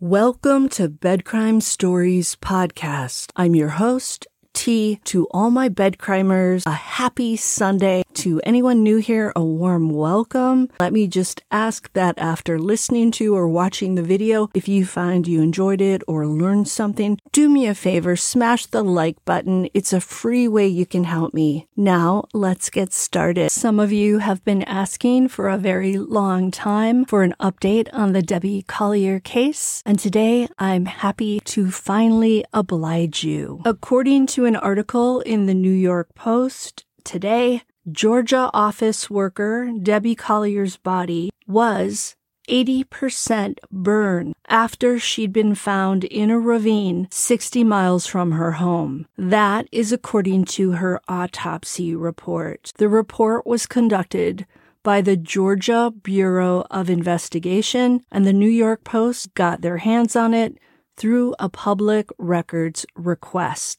Welcome to Bed Crime Stories Podcast. I'm your host, T. To all my bed crimers, a happy Sunday. To anyone new here, a warm welcome. Let me just ask that after listening to or watching the video, if you find you enjoyed it or learned something, do me a favor, smash the like button. It's a free way you can help me. Now, let's get started. Some of you have been asking for a very long time for an update on the Debbie Collier case, and today I'm happy to finally oblige you. According to an article in the New York Post today, Georgia office worker Debbie Collier's body was 80% burned after she'd been found in a ravine 60 miles from her home. That is according to her autopsy report. The report was conducted by the Georgia Bureau of Investigation, and the New York Post got their hands on it through a public records request.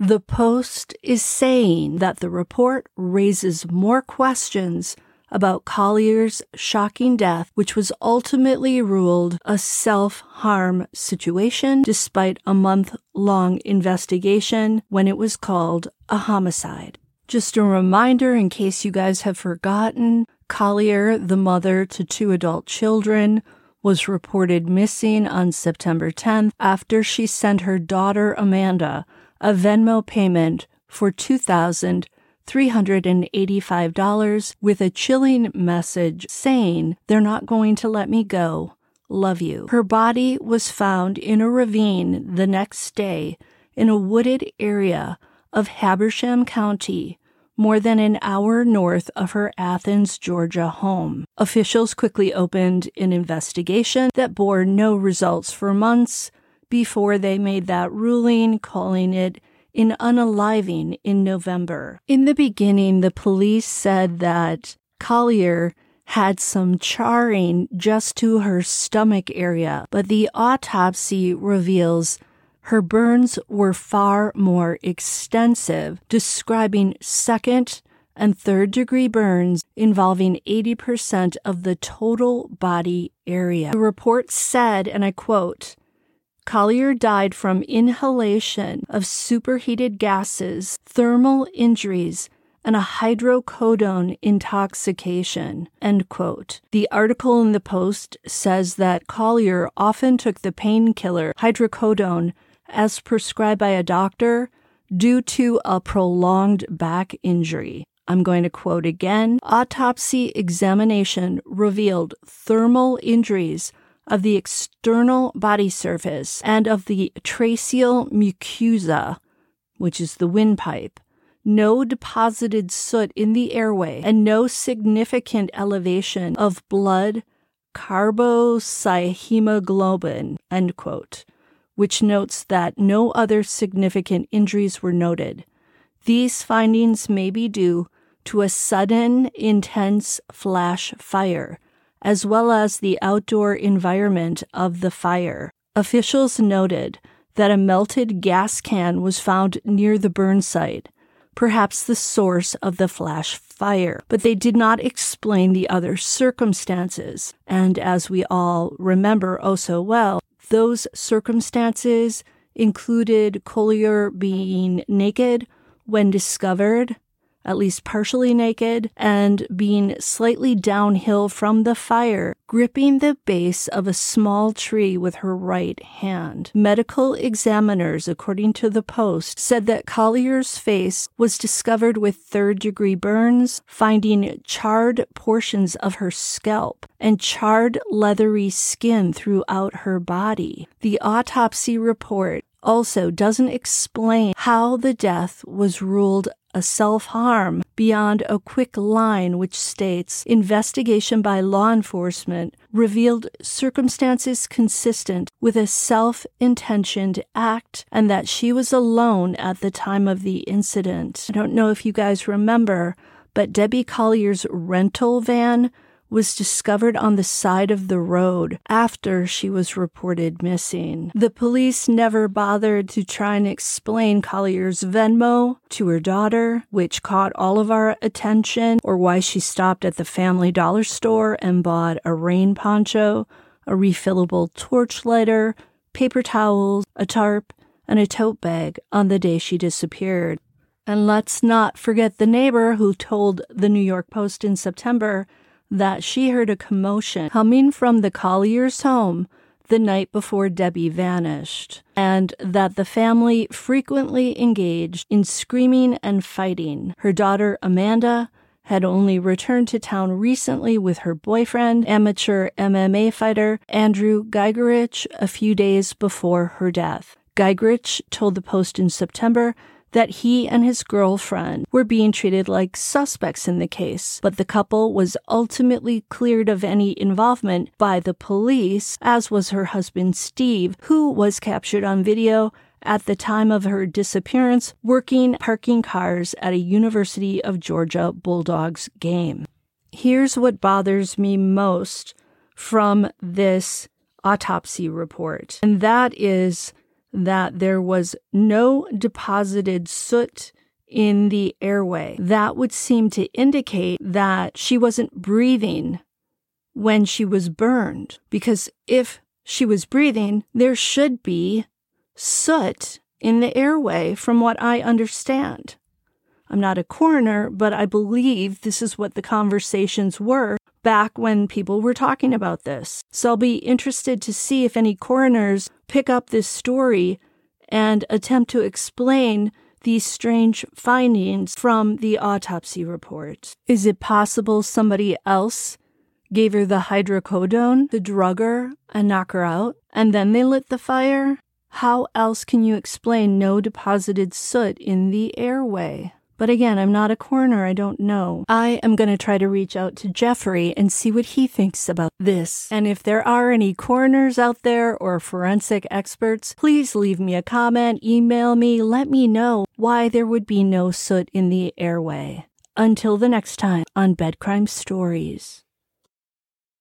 The Post is saying that the report raises more questions about Collier's shocking death, which was ultimately ruled a self harm situation despite a month long investigation when it was called a homicide. Just a reminder in case you guys have forgotten Collier, the mother to two adult children, was reported missing on September 10th after she sent her daughter Amanda a Venmo payment for $2,385 with a chilling message saying, They're not going to let me go. Love you. Her body was found in a ravine the next day in a wooded area of Habersham County, more than an hour north of her Athens, Georgia home. Officials quickly opened an investigation that bore no results for months before they made that ruling, calling it an unaliving in November. In the beginning, the police said that Collier had some charring just to her stomach area, but the autopsy reveals her burns were far more extensive, describing second and third degree burns involving 80% of the total body area. The report said, and I quote, Collier died from inhalation of superheated gases, thermal injuries, and a hydrocodone intoxication. End quote. The article in the Post says that Collier often took the painkiller hydrocodone as prescribed by a doctor due to a prolonged back injury. I'm going to quote again. Autopsy examination revealed thermal injuries of the external body surface and of the tracheal mucosa, which is the windpipe, no deposited soot in the airway, and no significant elevation of blood carboxyhemoglobin, end quote, which notes that no other significant injuries were noted. These findings may be due to a sudden, intense flash fire as well as the outdoor environment of the fire. Officials noted that a melted gas can was found near the burn site, perhaps the source of the flash fire, but they did not explain the other circumstances. And as we all remember oh so well, those circumstances included Collier being naked when discovered, at least partially naked, and being slightly downhill from the fire, gripping the base of a small tree with her right hand. Medical examiners, according to the Post, said that Collier's face was discovered with third degree burns, finding charred portions of her scalp and charred leathery skin throughout her body. The autopsy report also doesn't explain how the death was ruled a self harm beyond a quick line which states investigation by law enforcement revealed circumstances consistent with a self intentioned act and that she was alone at the time of the incident. I don't know if you guys remember, but Debbie Collier's rental van was discovered on the side of the road after she was reported missing. The police never bothered to try and explain Collier's Venmo to her daughter, which caught all of our attention, or why she stopped at the family dollar store and bought a rain poncho, a refillable torch lighter, paper towels, a tarp, and a tote bag on the day she disappeared. And let's not forget the neighbor who told the New York Post in September that she heard a commotion coming from the Collier's home the night before Debbie vanished, and that the family frequently engaged in screaming and fighting. Her daughter, Amanda, had only returned to town recently with her boyfriend, amateur MMA fighter Andrew Geigerich, a few days before her death. Geigerich told the Post in September that he and his girlfriend were being treated like suspects in the case, but the couple was ultimately cleared of any involvement by the police, as was her husband Steve, who was captured on video at the time of her disappearance working parking cars at a University of Georgia Bulldogs game. Here's what bothers me most from this autopsy report, and that is that there was no deposited soot in the airway. That would seem to indicate that she wasn't breathing when she was burned. Because if she was breathing, there should be soot in the airway, from what I understand. I'm not a coroner, but I believe this is what the conversations were back when people were talking about this. So I'll be interested to see if any coroners pick up this story and attempt to explain these strange findings from the autopsy report. Is it possible somebody else gave her the hydrocodone to drug her and knock her out, and then they lit the fire? How else can you explain no deposited soot in the airway? But again, I'm not a coroner. I don't know. I am going to try to reach out to Jeffrey and see what he thinks about this. And if there are any coroners out there or forensic experts, please leave me a comment, email me, let me know why there would be no soot in the airway. Until the next time on Bed Crime Stories.